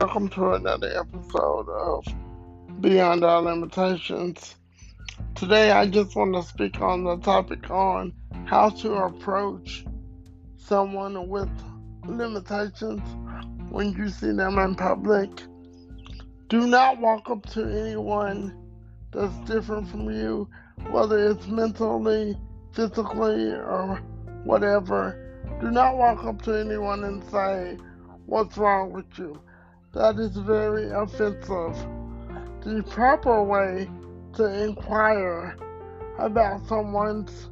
Welcome to another episode of Beyond Our Limitations. Today, I just want to speak on the topic on how to approach someone with limitations when you see them in public. Do not walk up to anyone that's different from you, whether it's mentally, physically, or whatever. Do not walk up to anyone and say, What's wrong with you? That is very offensive. The proper way to inquire about someone's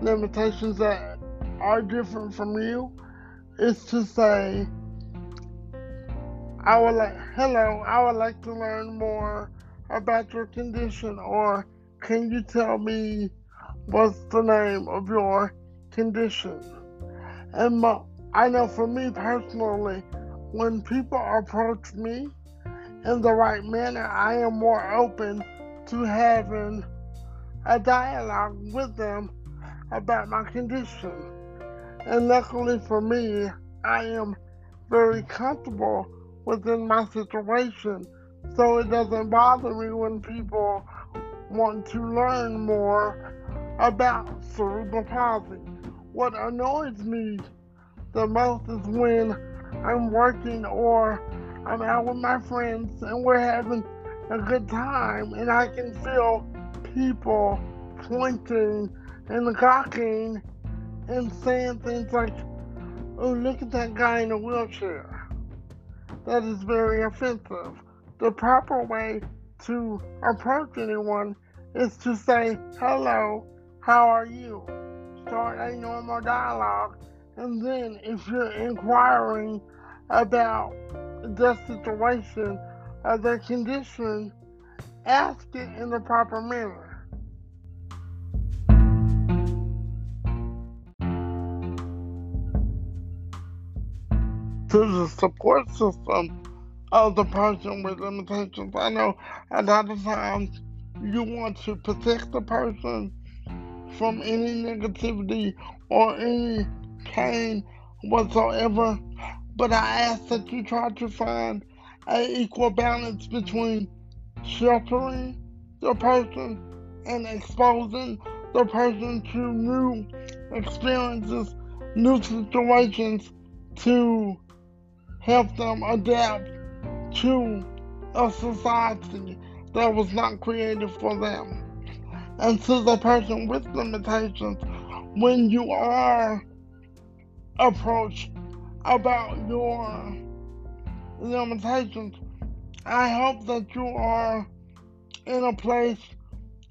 limitations that are different from you is to say, I would like, hello, I would like to learn more about your condition, or can you tell me what's the name of your condition? And my, I know for me personally, when people approach me in the right manner, I am more open to having a dialogue with them about my condition. And luckily for me, I am very comfortable within my situation. So it doesn't bother me when people want to learn more about cerebral palsy. What annoys me the most is when I'm working or I'm out with my friends and we're having a good time and I can feel people pointing and gawking and saying things like, oh, look at that guy in a wheelchair that is very offensive. The proper way to approach anyone is to say, hello, how are you? Start a normal dialogue. And then if you're inquiring about the situation or their condition, ask it in the proper manner. to the support system of the person with limitations. I know a lot of times you want to protect the person from any negativity or any pain whatsoever, but I ask that you try to find an equal balance between sheltering the person and exposing the person to new experiences, new situations to help them adapt to a society that was not created for them. And to the person with limitations, when you are approached about your limitations, I hope that you are in a place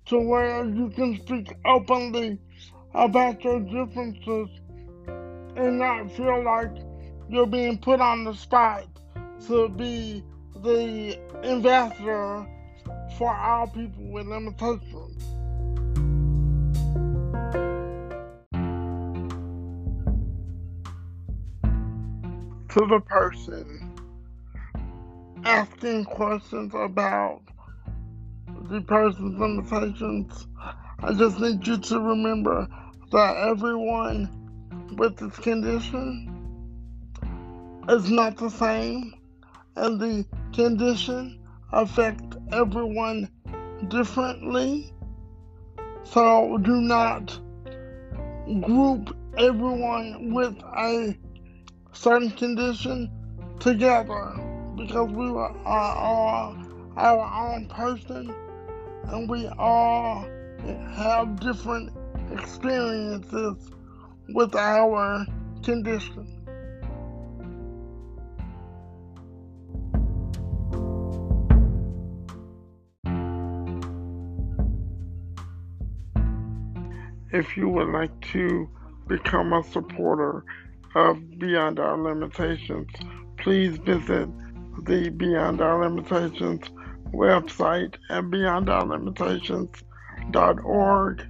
to where you can speak openly about your differences and not feel like you're being put on the spot to be the ambassador for all people with limitations. To the person asking questions about the person's limitations, I just need you to remember that everyone with this condition is not the same, and the condition affect everyone differently. So do not group everyone with a certain condition together because we are all our own person and we all have different experiences with our condition. If you would like to become a supporter of Beyond Our Limitations, please visit the Beyond Our Limitations website at beyondourlimitations.org